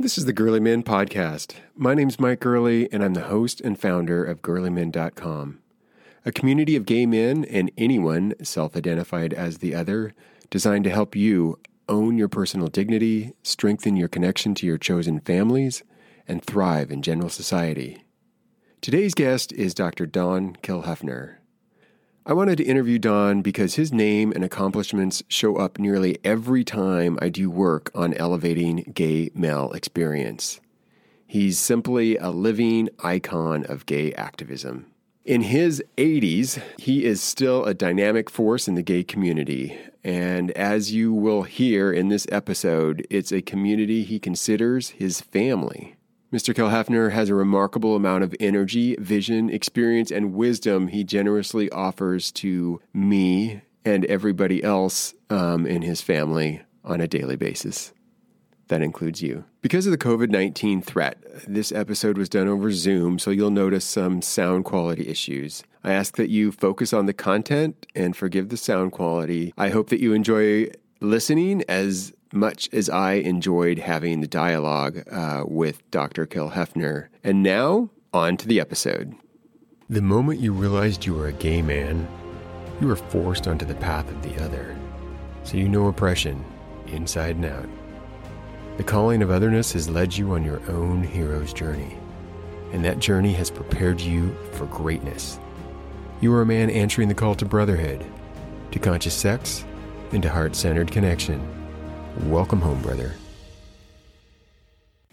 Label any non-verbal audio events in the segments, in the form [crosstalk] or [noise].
This is the Girly Men podcast. My name's Mike Gurley, and I'm the host and founder of girlymen.com, a community of gay men and anyone self identified as the other designed to help you own your personal dignity, strengthen your connection to your chosen families, and thrive in general society. Today's guest is Dr. Don Kilhefner. I wanted to interview Don because his name and accomplishments show up nearly every time I do work on elevating gay male experience. He's simply a living icon of gay activism. In his 80s, he is still a dynamic force in the gay community. And as you will hear in this episode, it's a community he considers his family. Mr. Kilhefner has a remarkable amount of energy, vision, experience, and wisdom he generously offers to me and everybody else um, in his family on a daily basis. That includes you. Because of the COVID 19 threat, this episode was done over Zoom, so you'll notice some sound quality issues. I ask that you focus on the content and forgive the sound quality. I hope that you enjoy listening as much as I enjoyed having the dialogue uh, with Dr. Kilhefner. And now, on to the episode. The moment you realized you were a gay man, you were forced onto the path of the other. So you know oppression, inside and out. The calling of otherness has led you on your own hero's journey, and that journey has prepared you for greatness. You are a man answering the call to brotherhood, to conscious sex, and to heart centered connection. Welcome home, brother.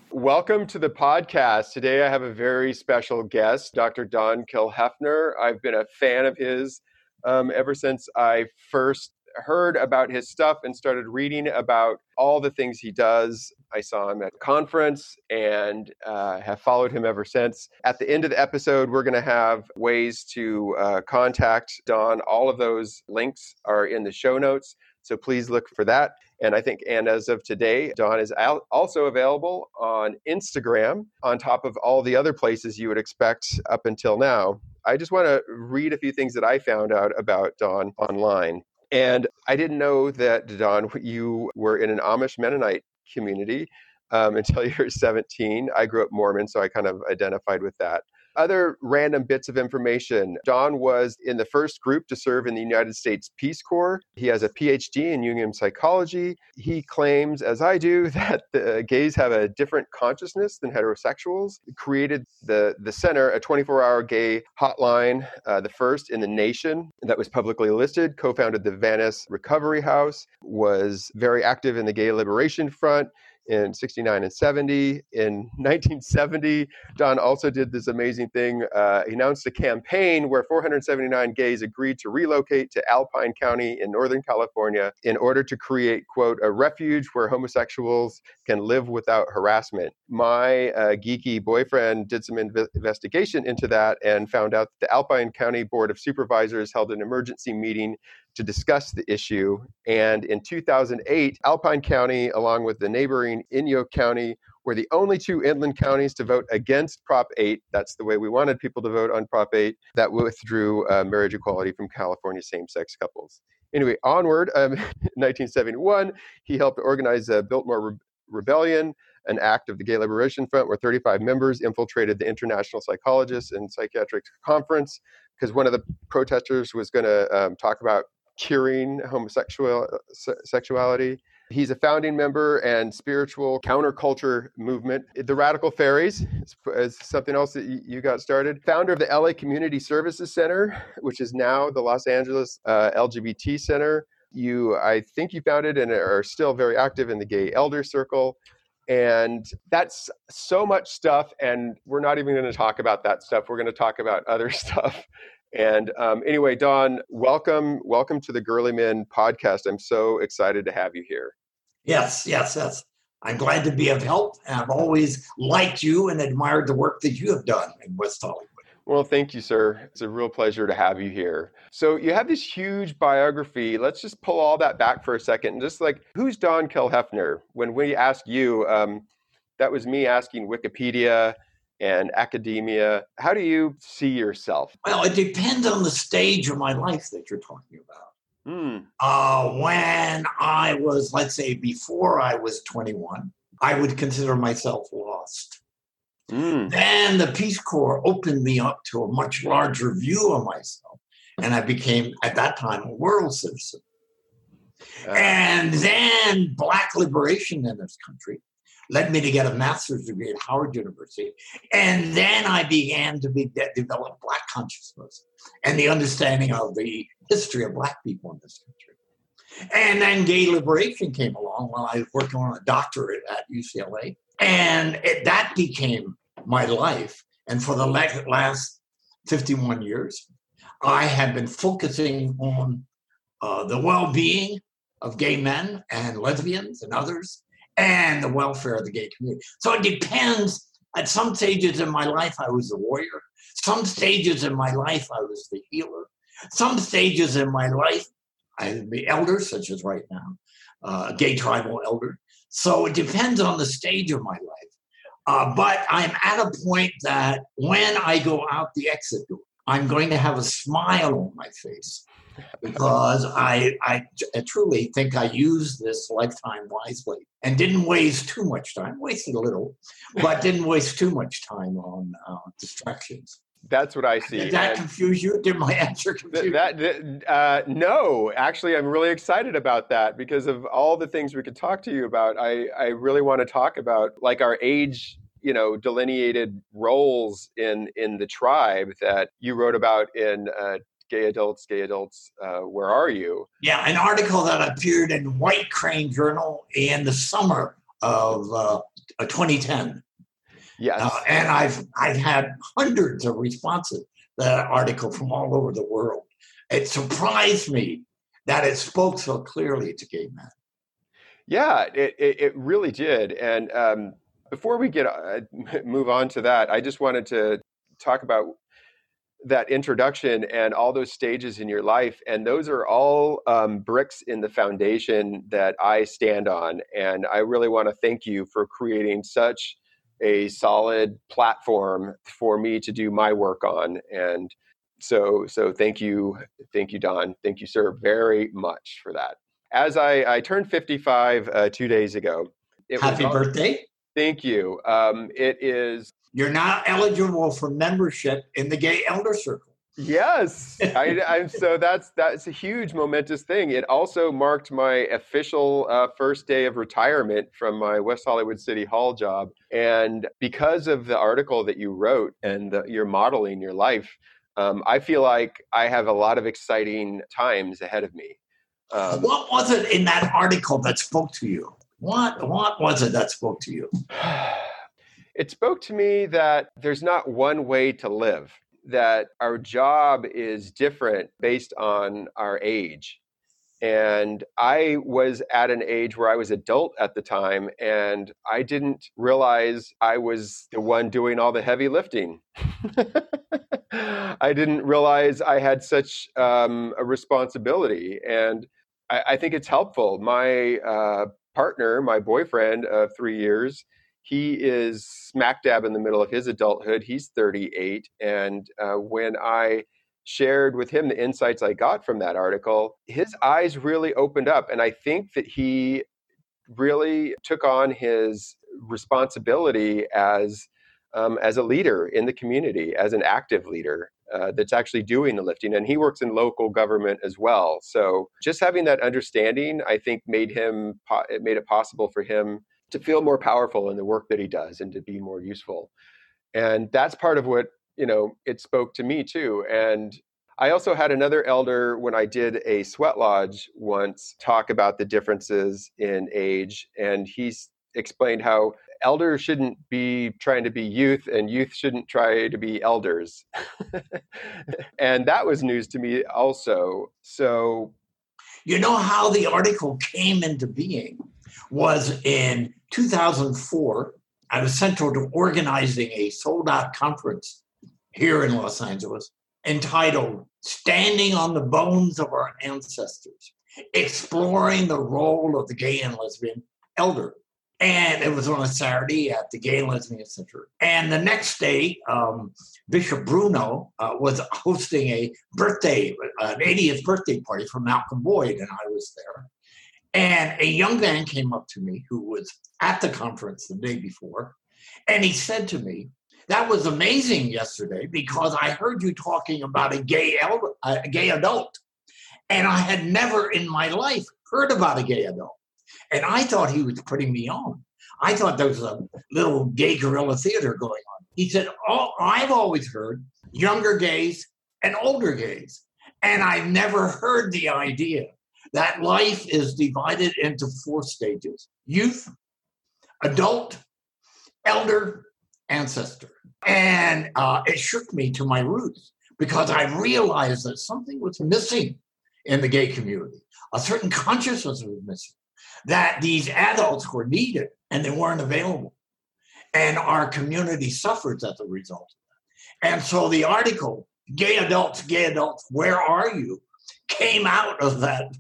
Welcome to the podcast. Today I have a very special guest, Dr. Don Kilhefner. I've been a fan of his um, ever since I first heard about his stuff and started reading about all the things he does. I saw him at conference and uh, have followed him ever since. At the end of the episode, we're going to have ways to uh, contact Don. All of those links are in the show notes. So please look for that. And I think, and as of today, Don is also available on Instagram on top of all the other places you would expect up until now. I just want to read a few things that I found out about Don online. And I didn't know that, Don, you were in an Amish Mennonite community um, [laughs] until you were 17. I grew up Mormon, so I kind of identified with that. Other random bits of information Don was in the first group to serve in the United States Peace Corps. He has a PhD in Jungian psychology. He claims, as I do, [laughs] that the gays have a different consciousness than heterosexuals. He created the, the center, a 24 hour gay hotline, uh, the first in the nation that was publicly listed, co founded the Venice Recovery House, was very active in the Gay Liberation Front in 69 and 70. In 1970, Don also did this amazing thing. Uh, he announced a campaign where 479 gays agreed to relocate to Alpine County in Northern California in order to create, quote, a refuge where homosexuals can live without harassment. My uh, geeky boyfriend did some inv- investigation into that and found out that the Alpine County Board of Supervisors held an emergency meeting to discuss the issue. And in 2008, Alpine County, along with the neighboring Inyo County, were the only two inland counties to vote against Prop 8. That's the way we wanted people to vote on Prop 8 that withdrew uh, marriage equality from California same sex couples. Anyway, onward, um, [laughs] 1971, he helped organize a Biltmore Re- Rebellion, an act of the Gay Liberation Front where 35 members infiltrated the International Psychologists and Psychiatric Conference because one of the protesters was going to um, talk about curing homosexual sexuality. He's a founding member and spiritual counterculture movement. The Radical Faeries is something else that you got started. Founder of the LA Community Services Center, which is now the Los Angeles uh, LGBT Center. You, I think you founded and are still very active in the Gay Elder Circle. And that's so much stuff. And we're not even going to talk about that stuff. We're going to talk about other [laughs] stuff. And um, anyway, Don, welcome, welcome to the Girly Men podcast. I'm so excited to have you here. Yes, yes, yes. I'm glad to be of help. I've always liked you and admired the work that you have done in West Hollywood. Well, thank you, sir. It's a real pleasure to have you here. So, you have this huge biography. Let's just pull all that back for a second and just like, who's Don Kilhefner? When we asked you, um, that was me asking Wikipedia and academia. How do you see yourself? Well, it depends on the stage of my life that you're talking about. Mm. Uh, when I was, let's say, before I was 21, I would consider myself lost. Mm. Then the Peace Corps opened me up to a much larger view of myself. And I became, at that time, a world citizen. Uh, and then Black liberation in this country led me to get a master's degree at Howard University. And then I began to be, develop Black consciousness and the understanding of the history of Black people in this country. And then gay liberation came along while I was working on a doctorate at UCLA. And it, that became my life. And for the last 51 years, I have been focusing on uh, the well being of gay men and lesbians and others, and the welfare of the gay community. So it depends. At some stages in my life, I was a warrior. Some stages in my life, I was the healer. Some stages in my life, I would the elder, such as right now, uh, gay tribal elder. So it depends on the stage of my life. Uh, but I'm at a point that when I go out the exit door, I'm going to have a smile on my face because I, I, truly think I used this lifetime wisely and didn't waste too much time. Wasted a little, but didn't waste too much time on uh, distractions. That's what I see. Did that and confuse you? Did my [laughs] answer confuse that, that uh, no, actually, I'm really excited about that because of all the things we could talk to you about. I, I really want to talk about like our age you know delineated roles in in the tribe that you wrote about in uh, gay adults gay adults uh, where are you? Yeah an article that appeared in white crane journal in the summer of uh, 2010 yes. Uh, and i've i've had hundreds of responses to that article from all over the world. It surprised me that it spoke so clearly to gay men. Yeah it, it, it really did. And um, before we get uh, [laughs] move on to that, I just wanted to talk about that introduction and all those stages in your life and those are all um, bricks in the foundation that i stand on and i really want to thank you for creating such a solid platform for me to do my work on and so so thank you thank you don. Thank you sir very much for that. As i i turned 55 uh, two days ago happy birthday Thank you. Um, it is. You're not eligible for membership in the Gay Elder Circle. Yes, I, am so that's that's a huge momentous thing. It also marked my official uh, first day of retirement from my West Hollywood City Hall job, and because of the article that you wrote and the, you're modeling your life, um, I feel like I have a lot of exciting times ahead of me. Um, what was it in that article that spoke to you? What what was it that spoke to you? [sighs] It spoke to me that there's not one way to live, that our job is different based on our age. And I was at an age where I was adult at the time, and I didn't realize I was the one doing all the heavy lifting. [laughs] I didn't realize I had such um, a responsibility. And I, I, think it's helpful. My uh, partner, my boyfriend of three years, he is smack dab in the middle of his adulthood. He's 38. And uh, when I shared with him the insights I got from that article, his eyes really opened up. And I think that he really took on his responsibility as um, as a leader in the community, as an active leader uh, that's actually doing the lifting. And he works in local government as well. So just having that understanding, I think, made him it made it possible for him to feel more powerful in the work that he does and to be more useful. And that's part of what you know it spoke to me too. And I also had another elder when I did a sweat lodge once talk about the differences in age, and he's explained how elders shouldn't be trying to be youth and youth shouldn't try to be elders. [laughs] and that was news to me also. So, you know how the article came into being was in 2004. I was central to organizing a sold out conference here in Los Angeles entitled Standing on the Bones of Our Ancestors, exploring the role of the gay and lesbian elder and it was on a Saturday at the Gay and Lesbian Center. And the next day, um, Bishop Bruno uh, was hosting a birthday, an 80th birthday party for Malcolm Boyd, and I was there. And a young man came up to me who was at the conference the day before, and he said to me, "That was amazing yesterday because I heard you talking about a gay elder, a gay adult, and I had never in my life heard about a gay adult, and I thought he was putting me on. I thought there was a little gay guerrilla theater going on." He said, "Oh, I've always heard younger gays and older gays, and I've never heard the idea." that life is divided into four stages youth, adult, elder, ancestor. And uh, it shook me to my roots because I realized that something was missing in the gay community. A certain consciousness was missing, that these adults were needed and they weren't available. And our community suffers as a result of that. And so the article, Gay Adults, Gay Adults, Where Are You? came out of that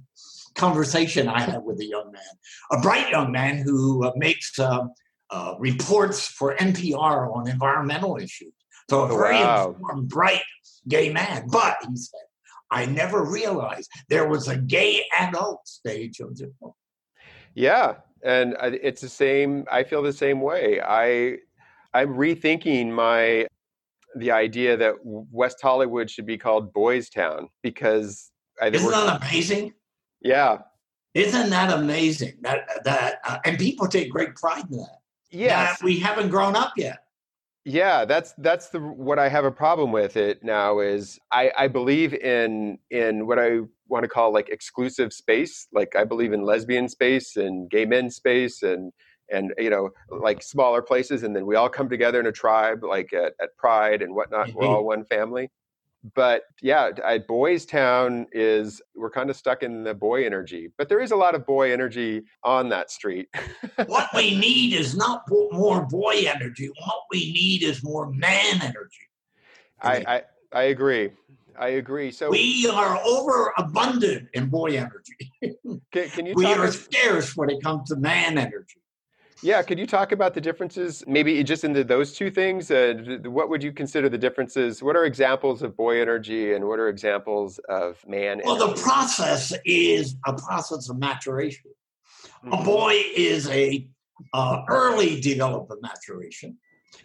conversation I had with a young man, a bright young man who uh, makes uh, uh, reports for NPR on environmental issues. So a very wow. informed, bright gay man. But he said, I never realized there was a gay adult stage of the. Yeah, and it's the same. I feel the same way. I I'm rethinking my the idea that West Hollywood should be called Boys Town because I think isn't that amazing? Yeah. Isn't that amazing? That that uh, and people take great pride in that. Yeah, we haven't grown up yet. Yeah, that's that's the what I have a problem with it now is I I believe in in what I want to call like exclusive space. Like I believe in lesbian space and gay men space and and you know like smaller places and then we all come together in a tribe like at, at pride and whatnot mm-hmm. we're all one family but yeah, at Boys Town is we're kind of stuck in the boy energy, but there is a lot of boy energy on that street. [laughs] what we need is not more boy energy. What we need is more man energy. I, I, I agree. I agree. So we are overabundant in boy energy. Can, can you? we are scarce when it comes to man energy. Yeah, could you talk about the differences, maybe just into those two things? Uh, what would you consider the differences? What are examples of boy energy and what are examples of man well, energy? the process is a process of maturation. Mm-hmm. A boy is a uh, early development maturation.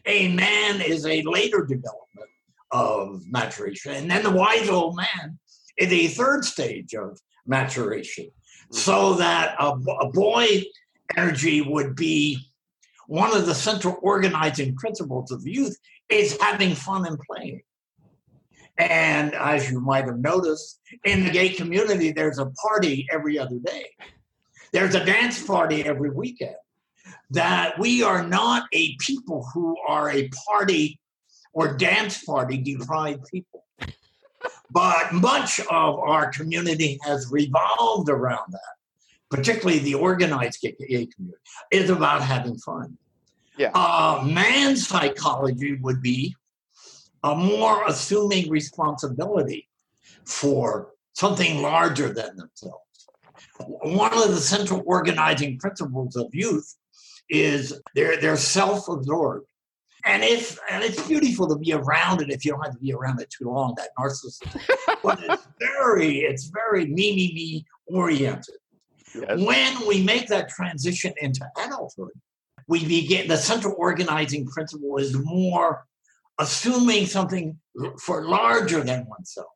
A man is a later development of maturation. And then the wise old man is a third stage of maturation. Mm-hmm. So that a, a boy energy would be one of the central organizing principles of youth is having fun and playing. And as you might have noticed, in the gay community, there's a party every other day. There's a dance party every weekend. That we are not a people who are a party or dance party deprived people. But much of our community has revolved around that particularly the organized gay community, is about having fun. Yeah. Uh, man's psychology would be a more assuming responsibility for something larger than themselves. One of the central organizing principles of youth is they're, they're self-absorbed. And it's and it's beautiful to be around it if you don't have to be around it too long, that narcissism. [laughs] but it's very, it's very me, me, me oriented. Yes. When we make that transition into adulthood, we begin the central organizing principle is more assuming something for larger than oneself.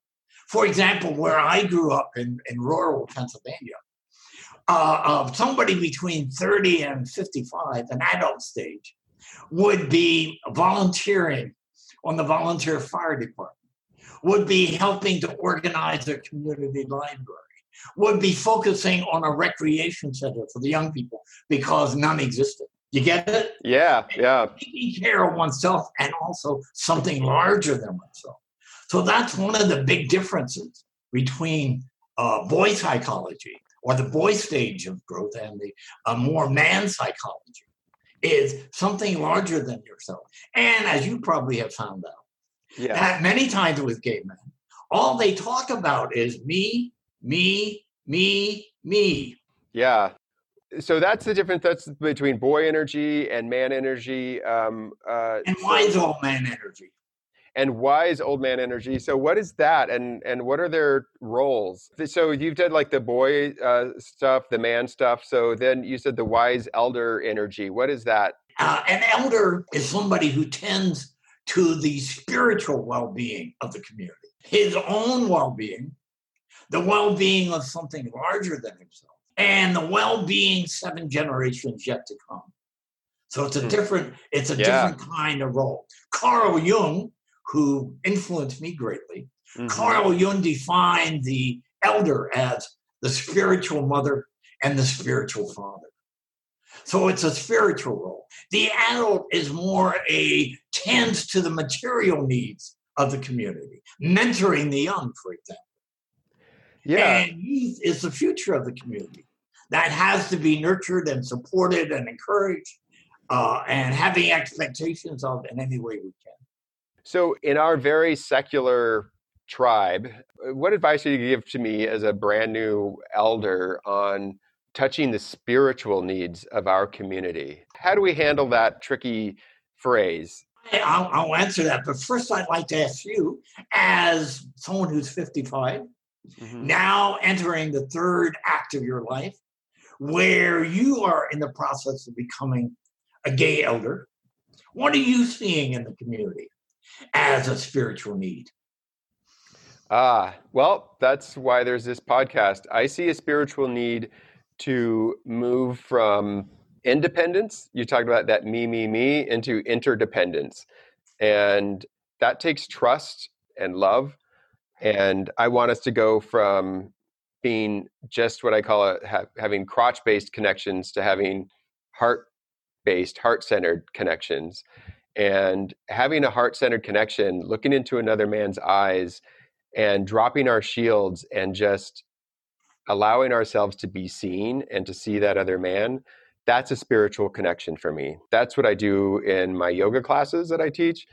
For example, where I grew up in, in rural Pennsylvania, uh, somebody between 30 and 55, an adult stage, would be volunteering on the volunteer fire department, would be helping to organize a community library would be focusing on a recreation center for the young people because none existed. You get it? Yeah, yeah. Taking care of oneself and also something larger than oneself. So that's one of the big differences between uh, boy psychology or the boy stage of growth and the uh, more man psychology is something larger than yourself. And as you probably have found out, yeah. that many times with gay men, all they talk about is me, me, me, me. Yeah. So that's the difference that's between boy energy and man energy. Um, uh, and why is all man energy? and wise old man energy. So what is that, and and what are their roles? So you've done like the boy uh, stuff, the man stuff. So then you said the wise elder energy. What is that? Uh, an elder is somebody who tends to the spiritual well-being of the community, his own well-being, the well-being of something larger than himself, and the well-being seven generations yet to come. So it's a hmm. different, it's a yeah. different kind of role. Carl Jung, who influenced me greatly, mm-hmm. Carl Jung defined the elder as the spiritual mother and the spiritual father. So it's a spiritual role. The adult is more a tends to the material needs of the community, mentoring the young, for example. Yeah. And youth is the future of the community. That has to be nurtured and supported and encouraged uh, and having expectations of in any way we can. So, in our very secular tribe, what advice would you give to me as a brand new elder on touching the spiritual needs of our community? How do we handle that tricky phrase? I'll, I'll answer that, but first, I'd like to ask you, as someone who's 55, mm-hmm. now entering the third act of your life, where you are in the process of becoming a gay elder. What are you seeing in the community as a spiritual need? Ah, well, that's why there's this podcast. I see a spiritual need to move from independence, you talked about that me, me, me, into interdependence. And that takes trust and love. And I want us to go from being just what I call it, ha- having crotch based connections to having heart based, heart centered connections. And having a heart centered connection, looking into another man's eyes and dropping our shields and just allowing ourselves to be seen and to see that other man, that's a spiritual connection for me. That's what I do in my yoga classes that I teach.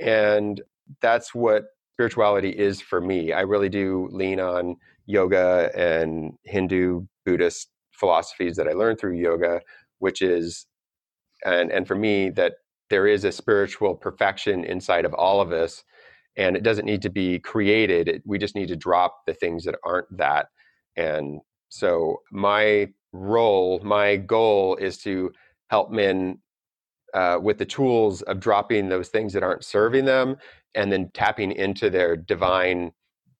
And that's what spirituality is for me. I really do lean on yoga and Hindu, Buddhist philosophies that I learned through yoga, which is and and for me that there is a spiritual perfection inside of all of us and it doesn't need to be created we just need to drop the things that aren't that and so my role my goal is to help men uh, with the tools of dropping those things that aren't serving them and then tapping into their divine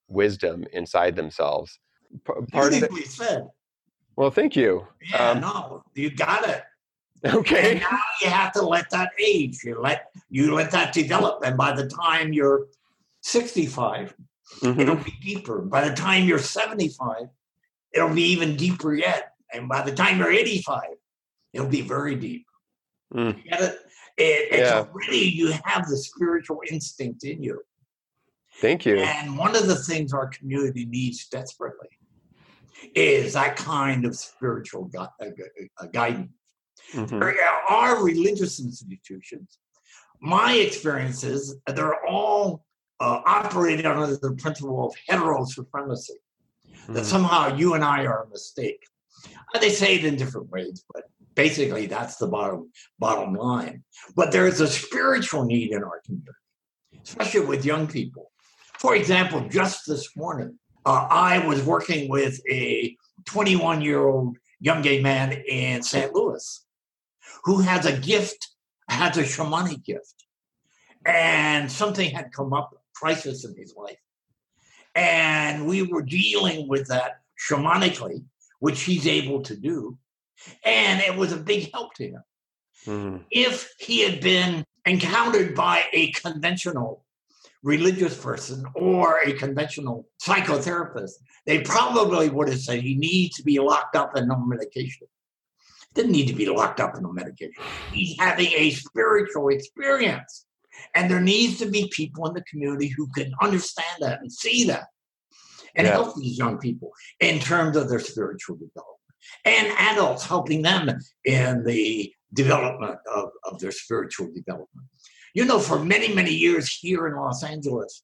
wisdom inside themselves P- part of it, said. well thank you yeah um, no you got it Okay. And now you have to let that age. You let you let that develop, and by the time you're 65, mm-hmm. it'll be deeper. By the time you're 75, it'll be even deeper yet. And by the time you're 85, it'll be very deep. Mm. You get it? It it's yeah. already you have the spiritual instinct in you. Thank you. And one of the things our community needs desperately is that kind of spiritual gu- uh, uh, guidance. Mm-hmm. Are religious institutions. My experiences, they're all uh, operating under the principle of hetero supremacy, mm-hmm. that somehow you and I are a mistake. Uh, they say it in different ways, but basically that's the bottom bottom line. But there is a spiritual need in our community, especially with young people. For example, just this morning, uh, I was working with a 21 year old young gay man in St. Louis who has a gift, has a shamanic gift. And something had come up, crisis in his life. And we were dealing with that shamanically, which he's able to do. And it was a big help to him. Mm-hmm. If he had been encountered by a conventional religious person or a conventional psychotherapist, they probably would have said he needs to be locked up and on medication didn't need to be locked up in a medication. He's having a spiritual experience. And there needs to be people in the community who can understand that and see that and yeah. help these young people in terms of their spiritual development. And adults helping them in the development of, of their spiritual development. You know, for many, many years here in Los Angeles,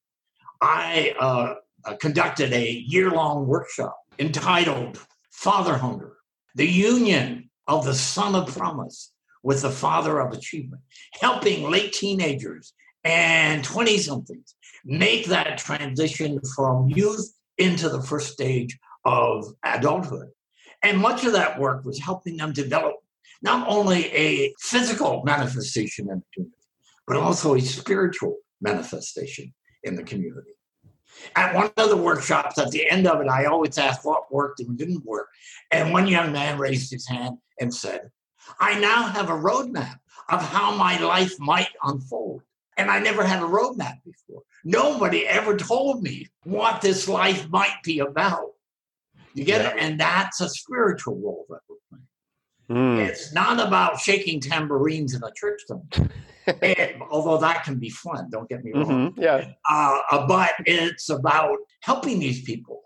I uh, conducted a year long workshop entitled Father Hunger. The union of the Son of Promise with the Father of Achievement, helping late teenagers and 20 somethings make that transition from youth into the first stage of adulthood. And much of that work was helping them develop not only a physical manifestation in the community, but also a spiritual manifestation in the community. At one of the workshops, at the end of it, I always ask what worked and didn't work. And one young man raised his hand and said, I now have a roadmap of how my life might unfold. And I never had a roadmap before. Nobody ever told me what this life might be about. You get yeah. it? And that's a spiritual role that we're playing. Mm. It's not about shaking tambourines in a church [laughs] although that can be fun, don't get me wrong. Mm-hmm. Yeah. Uh, but it's about helping these people,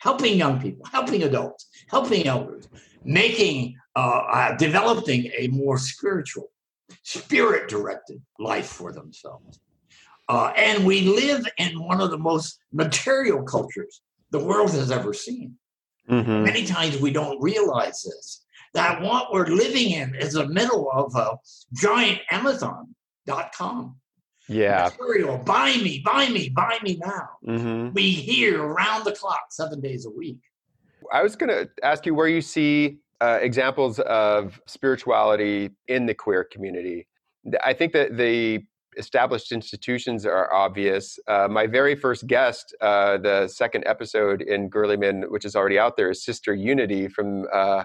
helping young people, helping adults, helping elders, making, uh, uh, developing a more spiritual, spirit directed life for themselves. Uh, and we live in one of the most material cultures the world has ever seen. Mm-hmm. Many times we don't realize this that what we're living in is the middle of a giant Amazon.com. Yeah. Material. Buy me, buy me, buy me now. Mm-hmm. We hear around the clock, seven days a week. I was going to ask you where you see uh, examples of spirituality in the queer community. I think that the established institutions are obvious. Uh, my very first guest, uh, the second episode in Girly Men, which is already out there, is Sister Unity from uh,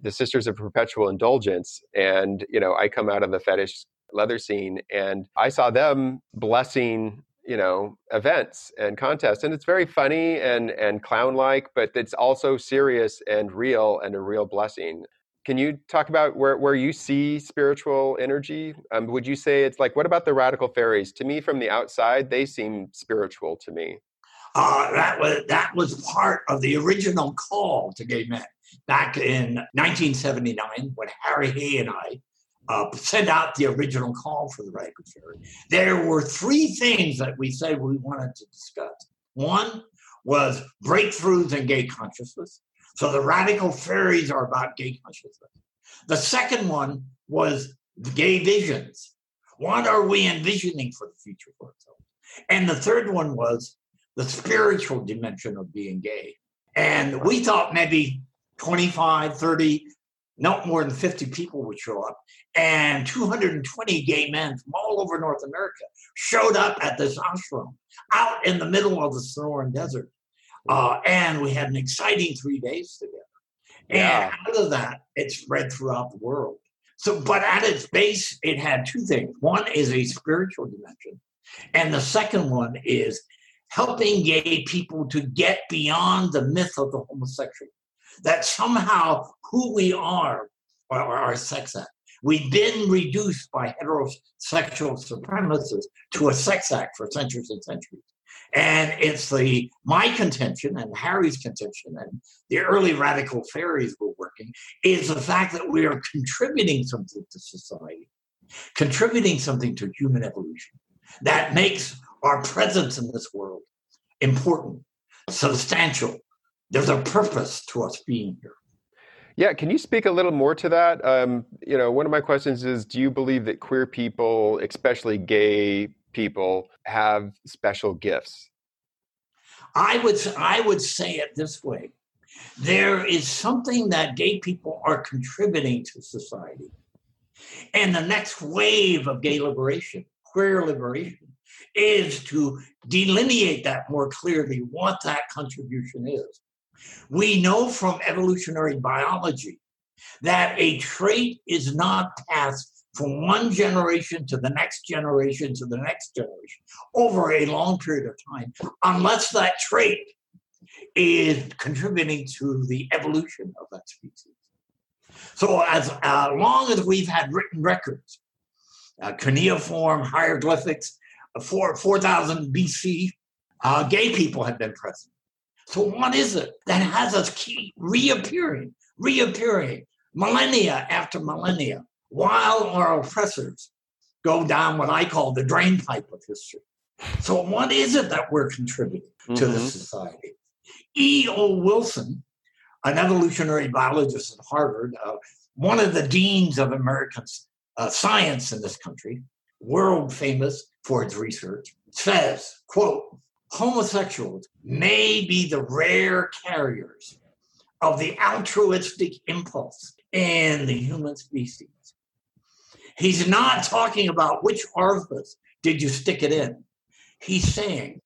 the Sisters of Perpetual Indulgence. And, you know, I come out of the fetish leather scene and I saw them blessing you know events and contests and it's very funny and and clown like but it's also serious and real and a real blessing can you talk about where, where you see spiritual energy um, would you say it's like what about the radical faeries to me from the outside they seem spiritual to me uh, that was that was part of the original call to gay men back in 1979 when Harry Hay and I uh, sent out the original call for the Radical Faerie. There were three things that we said we wanted to discuss. One was breakthroughs in gay consciousness. So the Radical Faeries are about gay consciousness. The second one was gay visions. What are we envisioning for the future for ourselves? And the third one was the spiritual dimension of being gay. And we thought maybe 25, 30, not more than 50 people would show up. And 220 gay men from all over North America showed up at this ashram out in the middle of the Sonoran Desert. Uh, and we had an exciting three days together. Yeah. And out of that, it spread throughout the world. So, but at its base, it had two things. One is a spiritual dimension, and the second one is helping gay people to get beyond the myth of the homosexual that somehow who we are or our sex act. We've been reduced by heterosexual supremacists to a sex act for centuries and centuries. And it's the my contention and Harry's contention and the early radical faeries were working is the fact that we are contributing something to society, contributing something to human evolution that makes our presence in this world important, substantial, there's a purpose to us being here. Yeah, can you speak a little more to that? Um, you know, one of my questions is do you believe that queer people, especially gay people, have special gifts? I would I would say it this way. There is something that gay people are contributing to society. And the next wave of gay liberation, queer liberation, is to delineate that more clearly what that contribution is. We know from evolutionary biology that a trait is not passed from one generation to the next generation to the next generation over a long period of time unless that trait is contributing to the evolution of that species. So, as uh, long as we've had written records, uh, cuneiform hieroglyphics, uh, 4000 BC, uh, gay people have been present. So what is it that has us keep reappearing, reappearing, millennia after millennia, while our oppressors go down what I call the drainpipe of history? So what is it that we're contributing mm-hmm. to the society? E. O. Wilson, an evolutionary biologist at Harvard, uh, one of the deans of American uh, science in this country, world famous for its research, says, quote, homosexuals may be the rare carriers of the altruistic impulse in the human species. He's not talking about which orifice did you stick it in. He's saying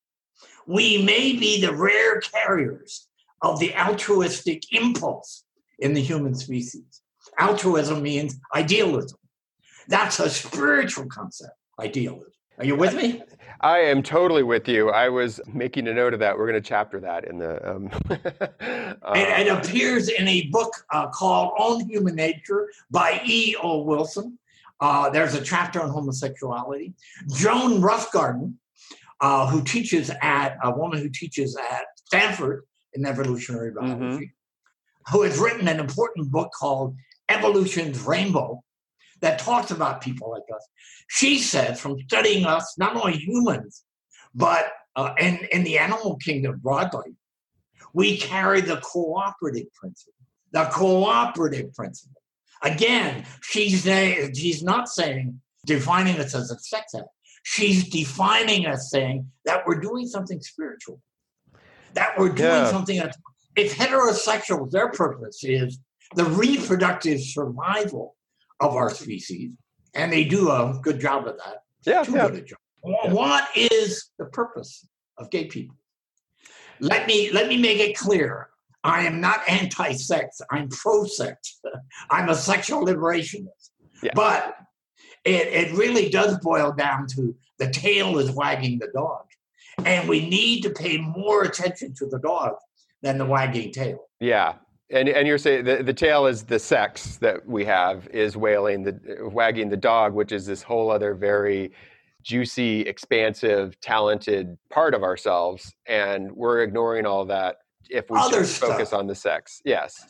we may be the rare carriers of the altruistic impulse in the human species. Altruism means idealism. That's a spiritual concept, idealism. Are you with me? I am totally with you. I was making a note of that. We're going to chapter that in the. Um, uh, [laughs] it, it, appears in a book uh, called On Human Nature by E. O. Wilson. Uh, there's a chapter on homosexuality. Joan Roughgarden, uh, who teaches at a woman who teaches at Stanford in evolutionary biology, mm-hmm. who has written an important book called Evolution's Rainbow that talks about people like us. She says, from studying us, not only humans, but uh, in, in the animal kingdom broadly, we carry the cooperative principle. The cooperative principle. Again, she's, she's not saying defining us as a sex act. She's defining us saying that we're doing something spiritual, that we're doing yeah. something. If heterosexuals, their purpose is the reproductive survival of our species, and they do a good job of that. Yeah, Too yeah. good a job. Yeah. What is the purpose of gay people? Let me let me make it clear. I am not anti-sex. I'm pro-sex. [laughs] I'm a sexual liberationist. Yeah. But it, it really does boil down to the tail is wagging the dog. And we need to pay more attention to the dog than the wagging tail. Yeah, and and you're saying the, the tail is the sex that we have is wailing the wagging the dog, which is this whole other very juicy, expansive, talented part of ourselves, and we're ignoring all that if we Other just focus on the sex. Yes,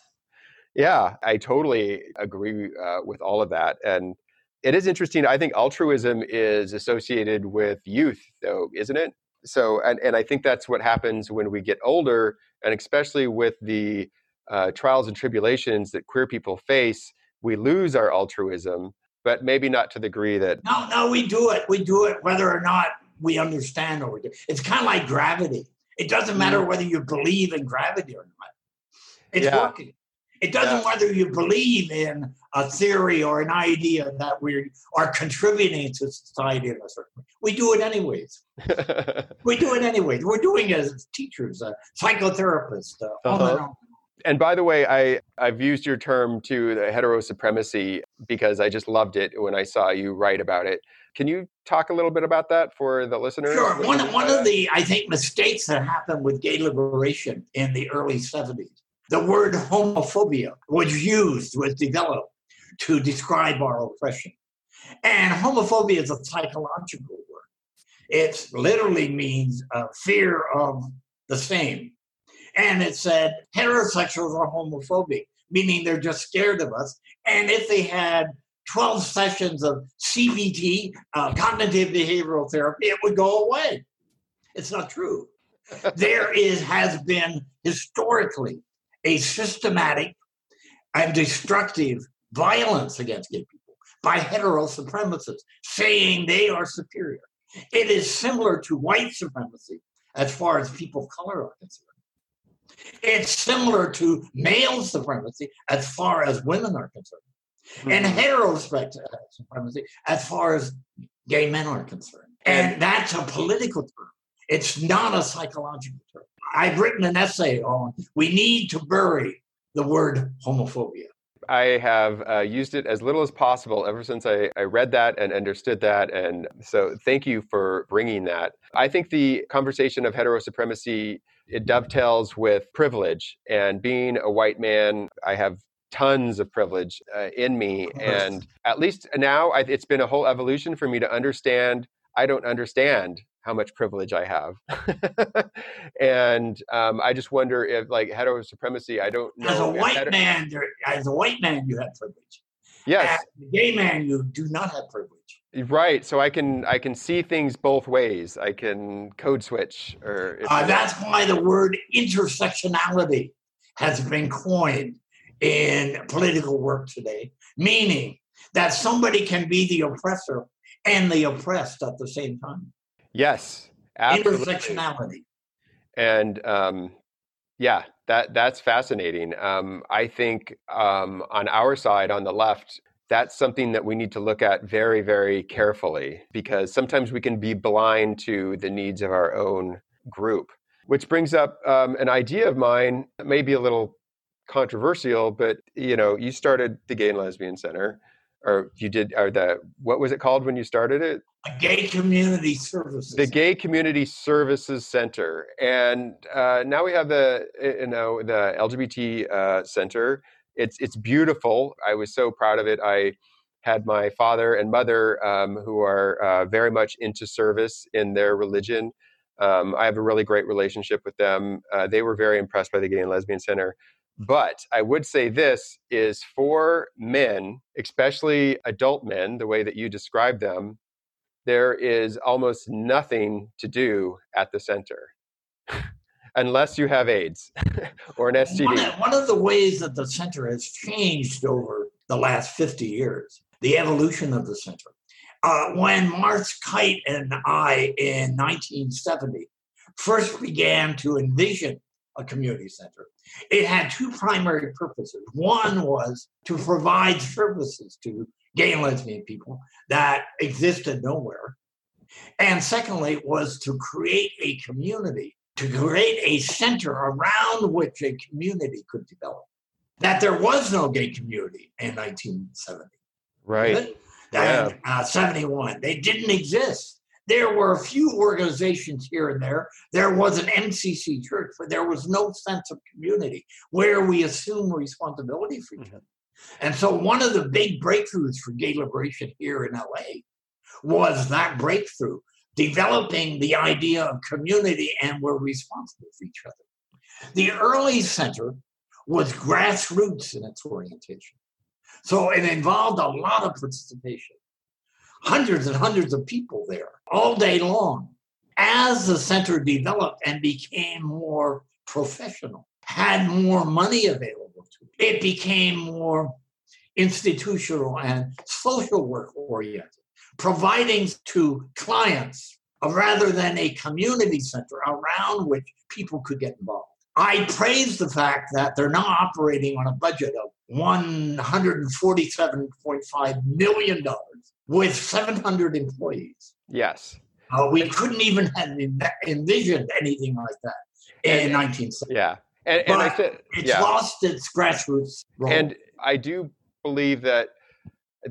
yeah, I totally agree uh, with all of that, and it is interesting. I think altruism is associated with youth, though, isn't it? So, and and I think that's what happens when we get older, and especially with the uh, trials and tribulations that queer people face, we lose our altruism, but maybe not to the degree that. No, no, we do it. We do it whether or not we understand or we do. It's kind of like gravity. It doesn't matter mm. whether you believe in gravity or not. It's yeah. working. It doesn't yeah. whether you believe in a theory or an idea that we are contributing to society in a certain way. We do it anyways. [laughs] we do it anyways. We're doing it as teachers, uh, psychotherapists, uh, uh-huh and by the way, I, I've used your term to the hetero supremacy because I just loved it when I saw you write about it. Can you talk a little bit about that for the listeners? Sure. One, one of the, I think, mistakes that happened with gay liberation in the early 70s, the word homophobia was used, was developed to describe our oppression. And homophobia is a psychological word. It literally means uh, fear of the same and it said heterosexuals are homophobic, meaning they're just scared of us. And if they had 12 sessions of CBT, uh, cognitive behavioral therapy, it would go away. It's not true. [laughs] there is has been historically a systematic and destructive violence against gay people by hetero supremacists saying they are superior. It is similar to white supremacy as far as people of color are concerned. It's similar to male supremacy as far as women are concerned, mm-hmm. and hetero supremacy as far as gay men are concerned. And that's a political term. It's not a psychological term. I've written an essay on we need to bury the word homophobia. I have uh, used it as little as possible ever since I, I read that and understood that. And so thank you for bringing that. I think the conversation of hetero supremacy it dovetails with privilege and being a white man i have tons of privilege uh, in me and at least now I, it's been a whole evolution for me to understand i don't understand how much privilege i have [laughs] and um, i just wonder if like hetero supremacy i don't know as a white hetero- man as a white man you have privilege yes as a gay man you do not have privilege Right. So I can I can see things both ways. I can code switch or uh, that's why the word intersectionality has been coined in political work today, meaning that somebody can be the oppressor and the oppressed at the same time. Yes, absolutely. Intersectionality. And um, yeah, that that's fascinating. Um, I think um, on our side, on the left, that's something that we need to look at very, very carefully because sometimes we can be blind to the needs of our own group. Which brings up um, an idea of mine, maybe a little controversial, but you know, you started the Gay and Lesbian Center, or you did, or the what was it called when you started it? A gay community services. The Gay Community Services Center, and uh, now we have the you know the LGBT uh, Center. It's it's beautiful. I was so proud of it. I had my father and mother um, who are uh, very much into service in their religion. Um, I have a really great relationship with them. Uh, they were very impressed by the Gay and Lesbian Center. But I would say this is for men, especially adult men, the way that you describe them, there is almost nothing to do at the center unless you have AIDS [laughs] or an STD. One of, one of the ways that the center has changed over the last 50 years, the evolution of the center. Uh, when Morris Kight and I in 1970 first began to envision a community center. It had two primary purposes. One was to provide services to gay and lesbian people that existed nowhere. And secondly, was to create a community, to create a center around which a community could develop. That there was no gay community in 1970. Right. Yeah. Uh, 71. They didn't exist. There were a few organizations here and there. There was an MCC church, but there was no sense of community where we assume responsibility for each mm-hmm. other. And so, one of the big breakthroughs for gay liberation here in LA was that breakthrough, developing the idea of community and we're responsible for each other. The early center was grassroots in its orientation. So it involved a lot of participation hundreds and hundreds of people there all day long. As the center developed and became more professional, had more money available to it, it became more institutional and social work oriented, providing to clients rather than a community center around which people could get involved. I praise the fact that they're now operating on a budget of $147.5 million with 700 employees. Yes. Uh, we couldn't even have envisioned anything like that in 1970. Yeah. And, and I said, it's yeah. lost its grassroots role. And I do believe that,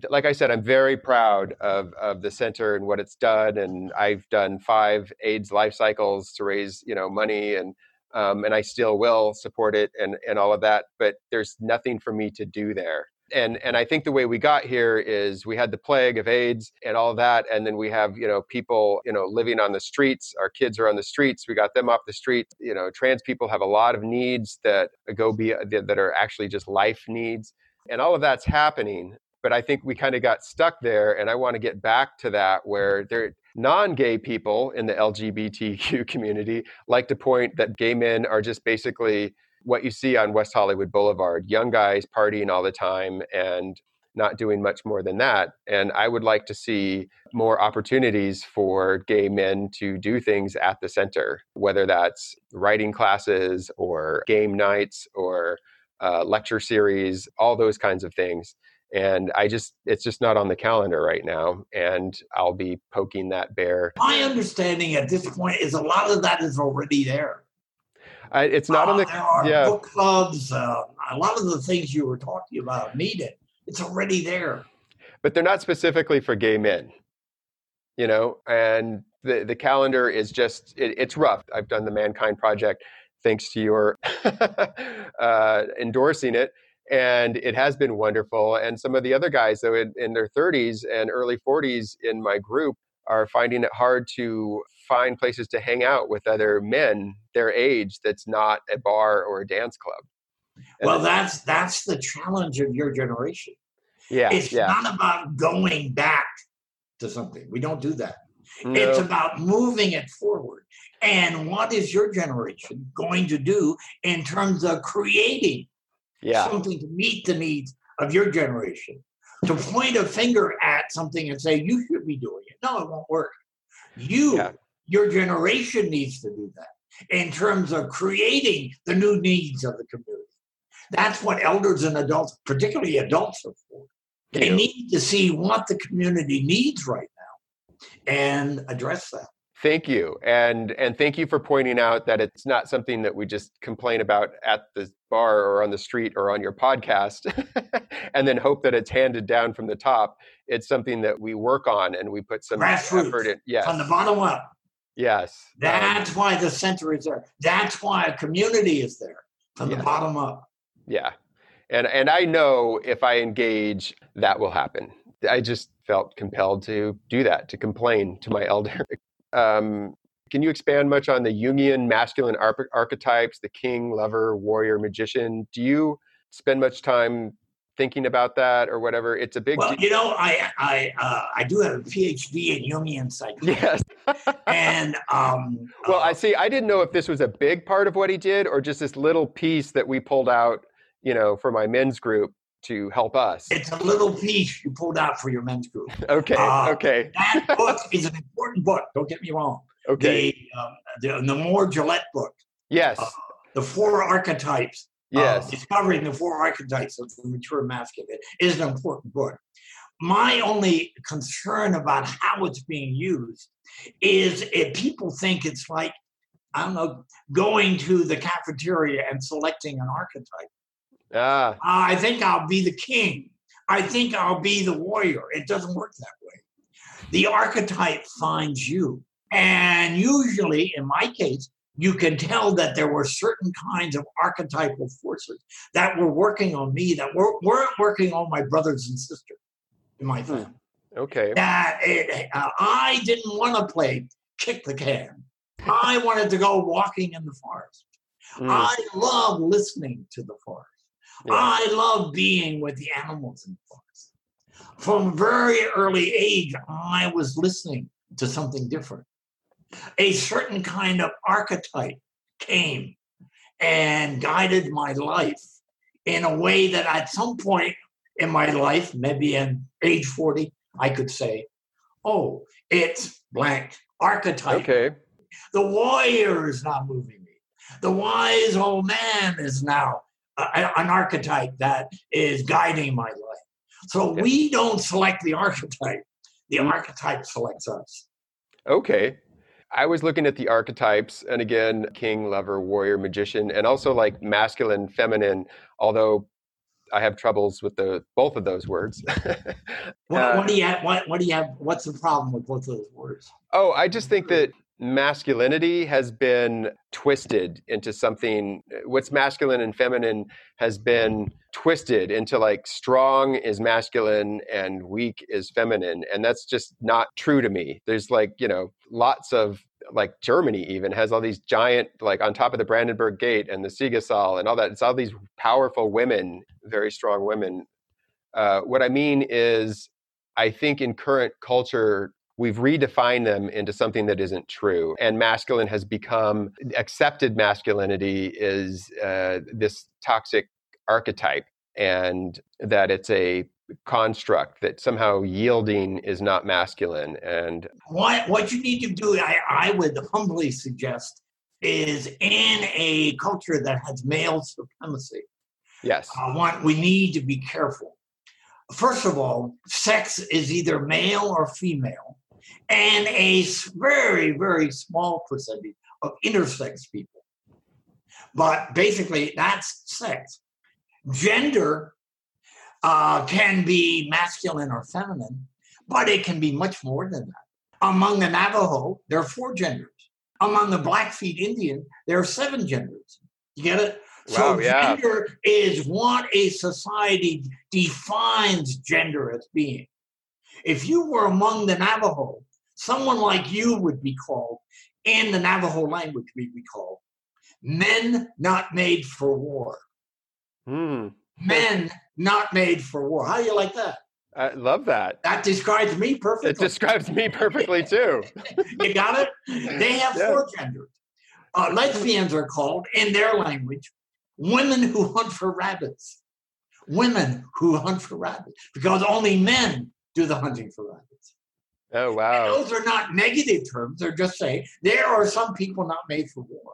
like I said, I'm very proud of, of the center and what it's done. And I've done five AIDS life cycles to raise, you know, money and um, and I still will support it and, and all of that. But there's nothing for me to do there and and I think the way we got here is we had the plague of AIDS and all that, and then we have you know people you know living on the streets. Our kids are on the streets. We got them off the street. You know, trans people have a lot of needs that go be that are actually just life needs, and all of that's happening. But I think we kind of got stuck there, and I want to get back to that where there non-gay people in the LGBTQ community like to point that gay men are just basically what you see on West Hollywood Boulevard young guys partying all the time and not doing much more than that. And I would like to see more opportunities for gay men to do things at the center, whether that's writing classes or game nights or uh, lecture series, all those kinds of things. And I just, it's just not on the calendar right now. And I'll be poking that bear. My understanding at this point is a lot of that is already there. I, it's not uh, on the there are yeah. book clubs. Uh, a lot of the things you were talking about need it. It's already there. But they're not specifically for gay men, you know. And the the calendar is just it, it's rough. I've done the Mankind Project, thanks to your [laughs] uh, endorsing it and it has been wonderful. And some of the other guys, though, in, in, their 30s and early 40s in my group, are finding it hard to find places to hang out with other men their age that's not a bar or a dance club. And well, that's that's the challenge of your generation. Yeah, it's yeah. not about going back to something. We don't do that. No. It's about moving it forward. And what is your generation going to do in terms of creating yeah. something to meet the needs of your generation? to point a finger at something and say, you should be doing it. No, it won't work. You, yeah. Your generation needs to do that in terms of creating the new needs of the community. That's what elders and adults, particularly adults, are for. They yeah. need to see what the community needs right now and address that. Thank you. And and thank you for pointing out that it's not something that we just complain about at the bar or on the street or on your podcast [laughs] and then hope that it's handed down from the top. It's something that we work on and we put some Grassroots, effort in. Yes. From the bottom up. Yes. That's why the center is there. That's why a community is there from the bottom up. Yeah. And and I know if I engage, that will happen. I just felt compelled to do that, to complain to my [laughs] elder. Um, can you expand much on the Jungian masculine arch- archetypes, the king, lover, warrior, magician? Do you spend much time thinking about that or whatever? It's a big. Well, you know, I I uh, I do have a PhD in Jungian psychology. Yes. [laughs] and um, well, uh, I see. I didn't know if this was a big part of what he did or just this little piece that we pulled out, you know, for my men's group to help us. It's a little piece you pulled out for your men's group. [laughs] Okay. Uh, okay. that book is an important book. Don't get me wrong. Okay. The, um, the, the Moore Gillette book. Yes. Uh, the four archetypes. Uh, yes. discovering the four archetypes of the mature masculine is an important book. My only concern about how it's being used is if people think it's like, I don't know, going to the cafeteria and selecting an archetype. Ah. I think I'll be the king. I think I'll be the warrior. It doesn't work that way. The archetype finds you. And usually, in my case, you can tell that there were certain kinds of archetypal forces that were working on me that were, weren't working on my brothers and sisters in my hmm. family. Okay. That it, uh, I didn't want to play kick the can. I wanted to go walking in the forest. Mm. I love listening to the forest. Yeah. I love being with the animals in the forest. From a very early age, I was listening to something different. A certain kind of archetype came and guided my life in a way that at some point in my life, maybe in age 40, I could say, oh, it's blank archetype. Okay. The warrior is not moving me. The wise old man is now an archetype that is guiding my life. So okay. we don't select the archetype, the archetype selects us. Okay. I was looking at the archetypes, and again, king, lover, warrior, magician, and also like masculine, feminine, although I have troubles with the both of those words. [laughs] what, what, uh, do you have? What, what do you have? What's the problem with both of those words? Oh, I just think that masculinity has been twisted into something what's masculine and feminine has been twisted into like strong is masculine and weak is feminine and that's just not true to me. There's like you know lots of like germany even has all these giant like on top of the brandenburg gate and the Siegessäule and all that it's all these powerful women very strong women. Uh, what i mean is i think in current culture we've redefined them into something that isn't true. And masculine has become accepted masculinity is uh, this toxic archetype, and that it's a construct that somehow yielding is not masculine. And what what you need to do, I, I would humbly suggest, is in a culture that has male supremacy. Yes, uh, what we need to be careful. First of all, sex is either male or female and a very, very small percentage of intersex people. But basically, that's sex. Gender uh, can be masculine or feminine, but it can be much more than that. Among the Navajo, there are four genders. Among the Blackfeet Indian, there are seven genders. You get it? Wow, so yeah. gender is what a society defines gender as being. If you were among the Navajo, someone like you would be called, in the Navajo language, we'd be called men not made for war. Mm. Men not made for war. How do you like that? I love that. That describes me perfectly. It describes me perfectly too. [laughs] you got it? They have yeah. four genders. Uh, lesbians are called, in their language, women who hunt for rabbits. women who hunt for rabbits because only men do the hunting for rabbits. Oh wow! And those are not negative terms. They're just saying there are some people not made for war.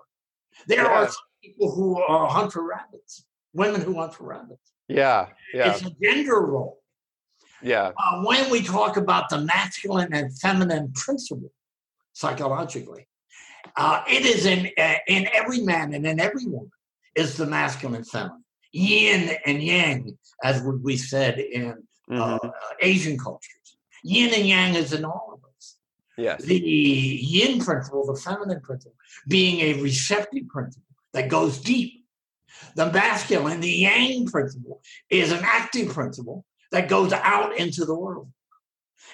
There yeah. are some people who uh, hunt for rabbits. Women who hunt for rabbits. Yeah, yeah. It's a gender role. Yeah. Uh, when we talk about the masculine and feminine principle psychologically, uh, it is in uh, in every man and in every woman is the masculine feminine, yin and yang, as we said in uh, mm-hmm. Asian cultures. Yin and yang is in all of us. Yes. The yin principle, the feminine principle, being a receptive principle that goes deep. The masculine, the yang principle, is an active principle that goes out into the world.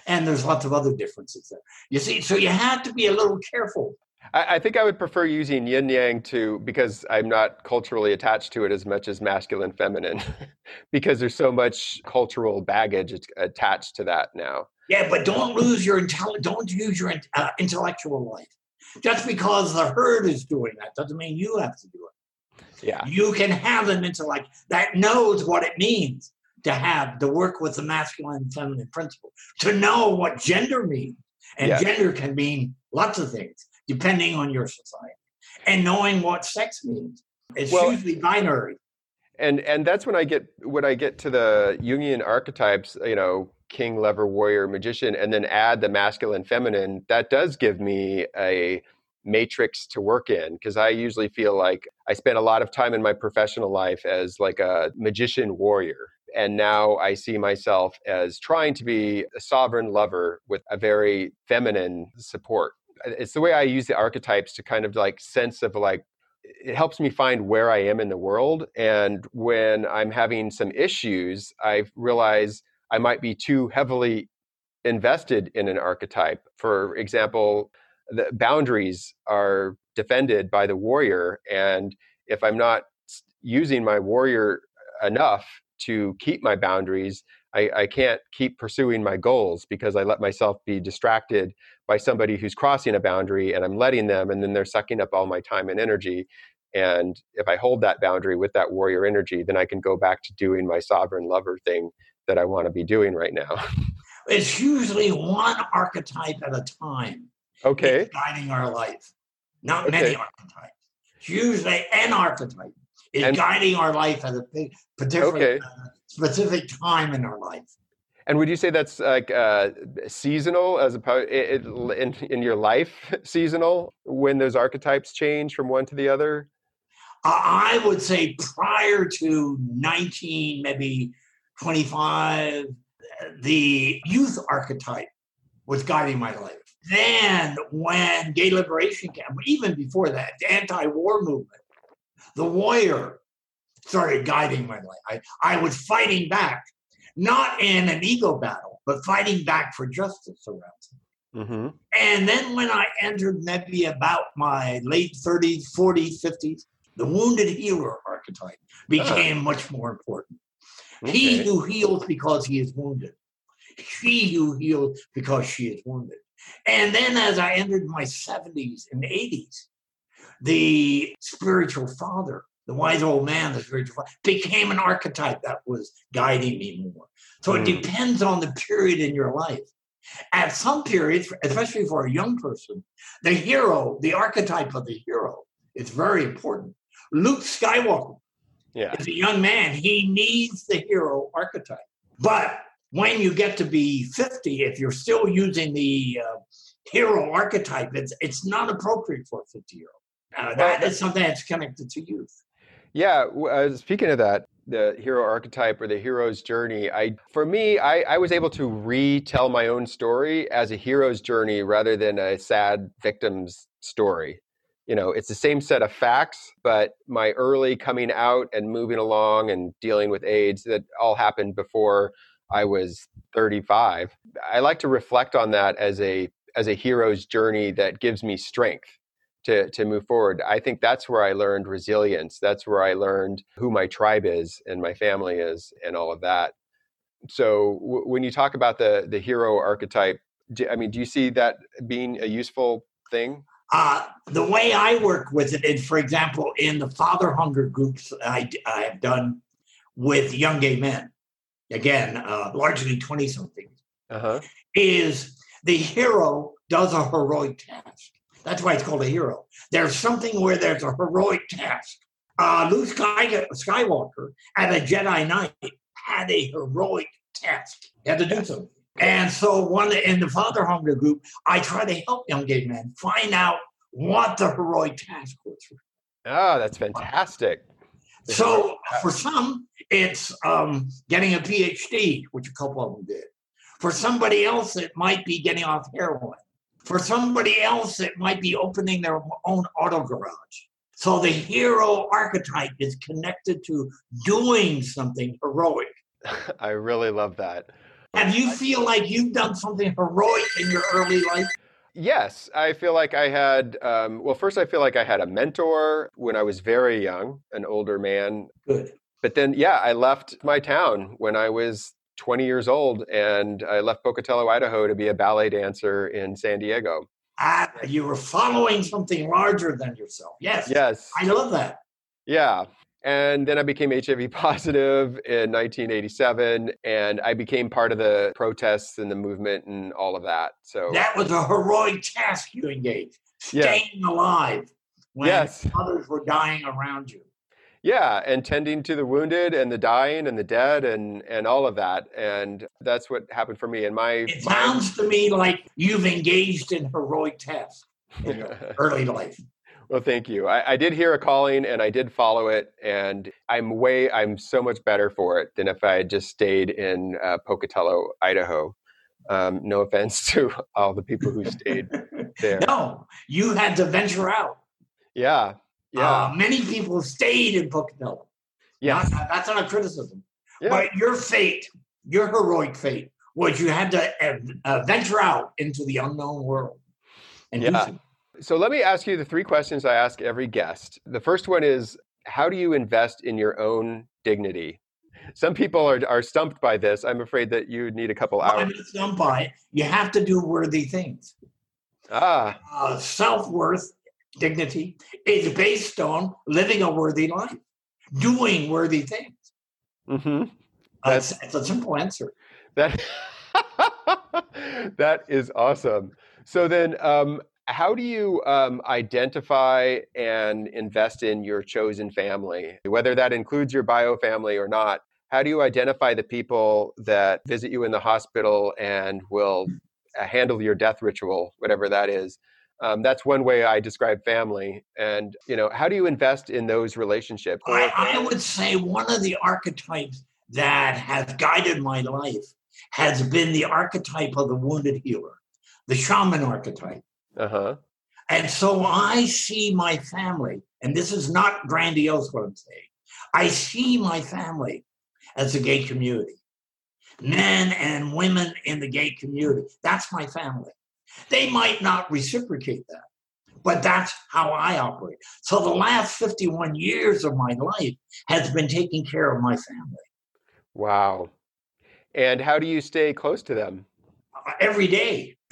And there's lots of other differences there. You see, so you have to be a little careful. I, I think I would prefer using yin yang to because I'm not culturally attached to it as much as masculine feminine, [laughs] because there's so much cultural baggage attached to that now. Yeah, but don't lose your intelli- Don't use your uh, intellectual life. Just because the herd is doing that doesn't mean you have to do it. Yeah. You can have an intellect that knows what it means to have to work with the masculine and feminine principle, to know what gender means. And yes. gender can mean lots of things depending on your society. And knowing what sex means. It's well, usually binary. And and that's when I get when I get to the Jungian archetypes, you know, king, lover, warrior, magician, and then add the masculine, feminine, that does give me a matrix to work in because I usually feel like I spent a lot of time in my professional life as like a magician warrior and now I see myself as trying to be a sovereign lover with a very feminine support. It's the way I use the archetypes to kind of like sense of like it helps me find where I am in the world. And when I'm having some issues, I realize I might be too heavily invested in an archetype. For example, the boundaries are defended by the warrior. And if I'm not using my warrior enough to keep my boundaries, I, I, can't keep pursuing my goals because I let myself be distracted by somebody who's crossing a boundary and I'm letting them, and then they're sucking up all my time and energy. And if I hold that boundary with that warrior energy, then I can go back to doing my sovereign lover thing that I want to be doing right now. It's usually one archetype at a time. Okay. guiding our life, not okay. many archetypes. It's usually an archetype is and, guiding our life at a particular okay. Specific time in our life. And would you say that's like uh, seasonal as opposed in in your life seasonal when those archetypes change from one to the other? I would say prior to 19, maybe 25, the youth archetype was guiding my life. Then, when gay liberation came, even before that, the anti-war movement the warrior started guiding my life. I, I was fighting back, not in an ego battle, but fighting back for justice around me. Mm-hmm. And then when I entered maybe about my late 30s, 40s, 50s, the wounded healer archetype became much more important. Okay. He who heals because he is wounded. She who heals because she is wounded. And then as I entered my 70s and 80s, the spiritual father, the wise old man, the spiritual became an archetype that was guiding me more. So mm. it depends on the period in your life. At some periods, especially for a young person, the hero, the archetype of the hero, is very important. Luke Skywalker yeah. is a young man. He needs the hero archetype. But when you get to be 50, if you're still using the uh, hero archetype, it's, it's not appropriate for a 50 year old. Uh, that is something that's connected to youth. Yeah. Uh, speaking of that, the hero archetype or the hero's journey, I for me, I, I was able to retell my own story as a hero's journey rather than a sad victim's story. You know, it's the same set of facts, but my early coming out and moving along and dealing with AIDS that all happened before I was 35. I like to reflect on that as a as a hero's journey that gives me strength to to move forward. I think that's where I learned resilience. That's where I learned who my tribe is and my family is and all of that. So w- when you talk about the the hero archetype, do, I mean, do you see that being a useful thing? Uh, the way I work with it is, for example, in the father hunger groups I, I have done with young gay men, again, uh, largely 20 somethings, uh-huh. is the hero does a heroic task. That's why it's called a hero. There's something where there's a heroic task. Uh, Luke Skywalker at a Jedi Knight had a heroic task. He had to do something. And so, one in the Father Hunger group, I try to help young gay men find out what the heroic task was. Oh, that's fantastic. So, for some, it's um, getting a PhD, which a couple of them did. For somebody else, it might be getting off heroin. For somebody else, it might be opening their own auto garage. So the hero archetype is connected to doing something heroic. [laughs] I really love that. Have you feel like you've done something heroic in your early life? Yes, I feel like I had. Um, well, first, I feel like I had a mentor when I was very young, an older man. Good. But then, yeah, I left my town when I was 20 years old, and I left Pocatello, Idaho, to be a ballet dancer in San Diego. Ah, you were following something larger than yourself. Yes. Yes. I love that. Yeah. And then I became HIV [laughs] positive in 1987, and I became part of the protests and the movement and all of that. So that was a heroic task you engaged, staying yeah. alive when yes. others were dying around you. Yeah, and tending to the wounded and the dying and the dead and and all of that, and that's what happened for me. And my it sounds to me like you've engaged in heroic tasks in your [laughs] early life. Well, thank you. I, I, did hear a calling and I did follow it, and I'm way, I'm so much better for it than if I had just stayed in uh, Pocatello, Idaho. Um, no offense [laughs] to all the people who stayed [laughs] there. No, you had to venture out. Yeah, yeah. Uh, many people stayed in Pocatello. Yeah, that's not a criticism. Yeah. But your fate, your heroic fate, was you had to uh, uh venture out into the unknown world. And yeah. So let me ask you the three questions I ask every guest. The first one is how do you invest in your own dignity? Some people are, are stumped by this. I'm afraid that you need a couple hours. I'm not stumped by it. You have to do worthy things. Ah. Uh, Self worth, dignity, is based on living a worthy life, doing worthy things. Mm-hmm. That's uh, it's, it's a simple answer. That [laughs] that is awesome. So then, um, how do you um, identify and invest in your chosen family, whether that includes your bio family or not? How do you identify the people that visit you in the hospital and will uh, handle your death ritual, whatever that is? Um, that's one way I describe family. And you know, how do you invest in those relationships? I, I would say one of the archetypes that has guided my life has been the archetype of the wounded healer, the shaman archetype. Uh-huh. And so I see my family, and this is not grandiose what I'm saying. I see my family as a gay community. Men and women in the gay community. That's my family. They might not reciprocate that, but that's how I operate. So the last 51 years of my life has been taking care of my family. Wow. And how do you stay close to them? every day. [laughs]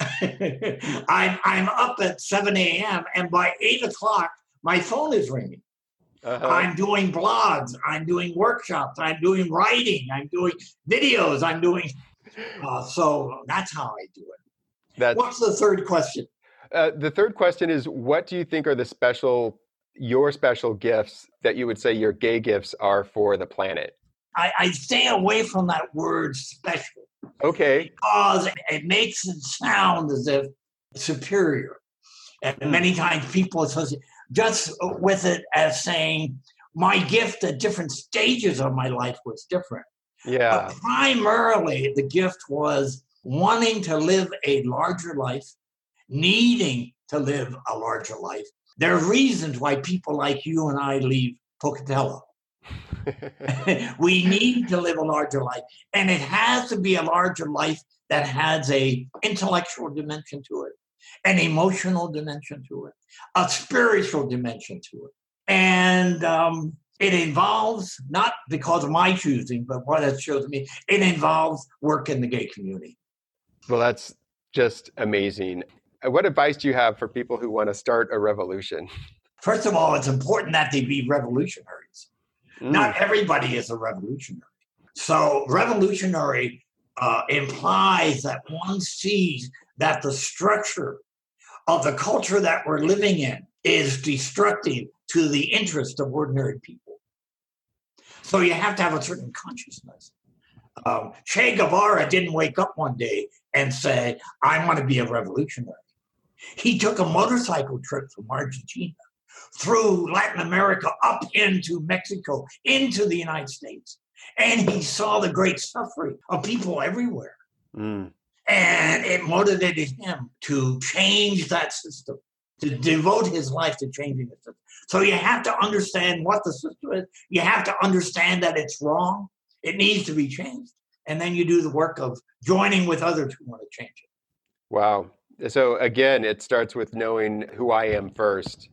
I'm I'm up at 7 a.m. and by eight o'clock my phone is ringing. Uh-huh. I'm doing blogs. I'm doing workshops. I'm doing writing. I'm doing videos. I'm doing. Uh, so that's how I do it. That's, What's the third question? Uh, the third question is, what do you think are the special, your special gifts that you would say your gay gifts are for the planet? I, I stay away from that word special. Okay. Because it makes it sound as if superior. And mm. many times people associate just with it as saying, my gift at different stages of my life was different. Yeah. But primarily, the gift was wanting to live a larger life, needing to live a larger life. There are reasons why people like you and I leave Pocatello. [laughs] we need to live a larger life and it has to be a larger life that has a intellectual dimension to it an emotional dimension to it a spiritual dimension to it and um, it involves not because of my choosing but what it shows me it involves work in the gay community well that's just amazing what advice do you have for people who want to start a revolution first of all it's important that they be revolutionaries Mm. Not everybody is a revolutionary. So, revolutionary uh, implies that one sees that the structure of the culture that we're living in is destructive to the interest of ordinary people. So, you have to have a certain consciousness. Um, che Guevara didn't wake up one day and say, I want to be a revolutionary. He took a motorcycle trip from Argentina through Latin America up into Mexico, into the United States. And he saw the great suffering of people everywhere. Mm. And it motivated him to change that system, to devote his life to changing the system. So you have to understand what the system is. You have to understand that it's wrong. It needs to be changed. And then you do the work of joining with others who want to change it. Wow. So again, it starts with knowing who I am first,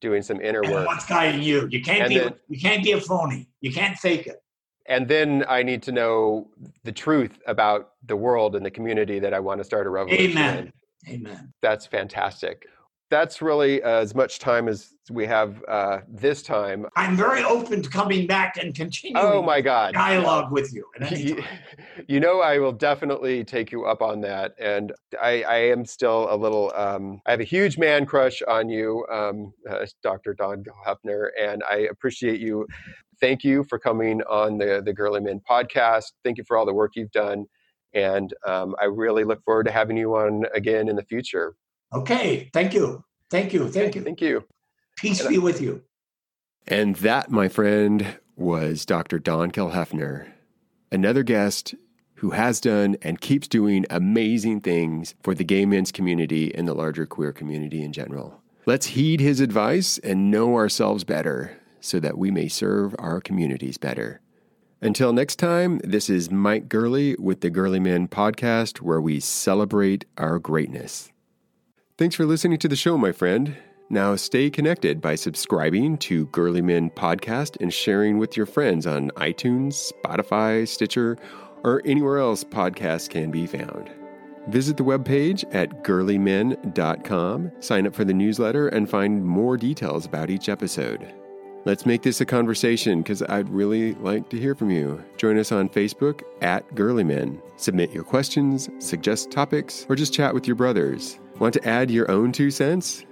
doing some inner and work. What's guiding you? You can't and be then, you can't be a phony. You can't fake it. And then I need to know the truth about the world and the community that I want to start a revolution Amen. In. Amen. That's fantastic that's really uh, as much time as we have uh, this time. I'm very open to coming back and continuing. Oh my God! Dialogue with you. You, [laughs] you, know, I will definitely take you up on that, and I, I am still a little. Um, I have a huge man crush on you, um, uh, Dr. Don Kilhefner, and I appreciate you. Thank you for coming on the the Girly Men podcast. Thank you for all the work you've done, and um, I really look forward to having you on again in the future. Okay. Thank you. Thank you. Thank you. Thank you. Peace uh, be with you. And that, my friend, was Dr. Don Kilhefner, another guest who has done and keeps doing amazing things for the gay men's community and the larger queer community in general. Let's heed his advice and know ourselves better so that we may serve our communities better. Until next time, this is Mike Gurley with the Girly Men podcast, where we celebrate our greatness. Thanks for listening to the show, my friend. Now stay connected by subscribing to Girly Men Podcast and sharing with your friends on iTunes, Spotify, Stitcher, or anywhere else podcasts can be found. Visit the webpage at girlymen.com, sign up for the newsletter, and find more details about each episode. Let's make this a conversation because I'd really like to hear from you. Join us on Facebook at Girlymen. Submit your questions, suggest topics, or just chat with your brothers. Want to add your own two cents?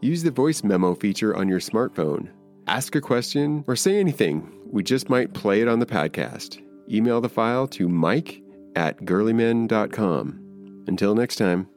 Use the voice memo feature on your smartphone. Ask a question or say anything. We just might play it on the podcast. Email the file to mike at girlymen.com. Until next time.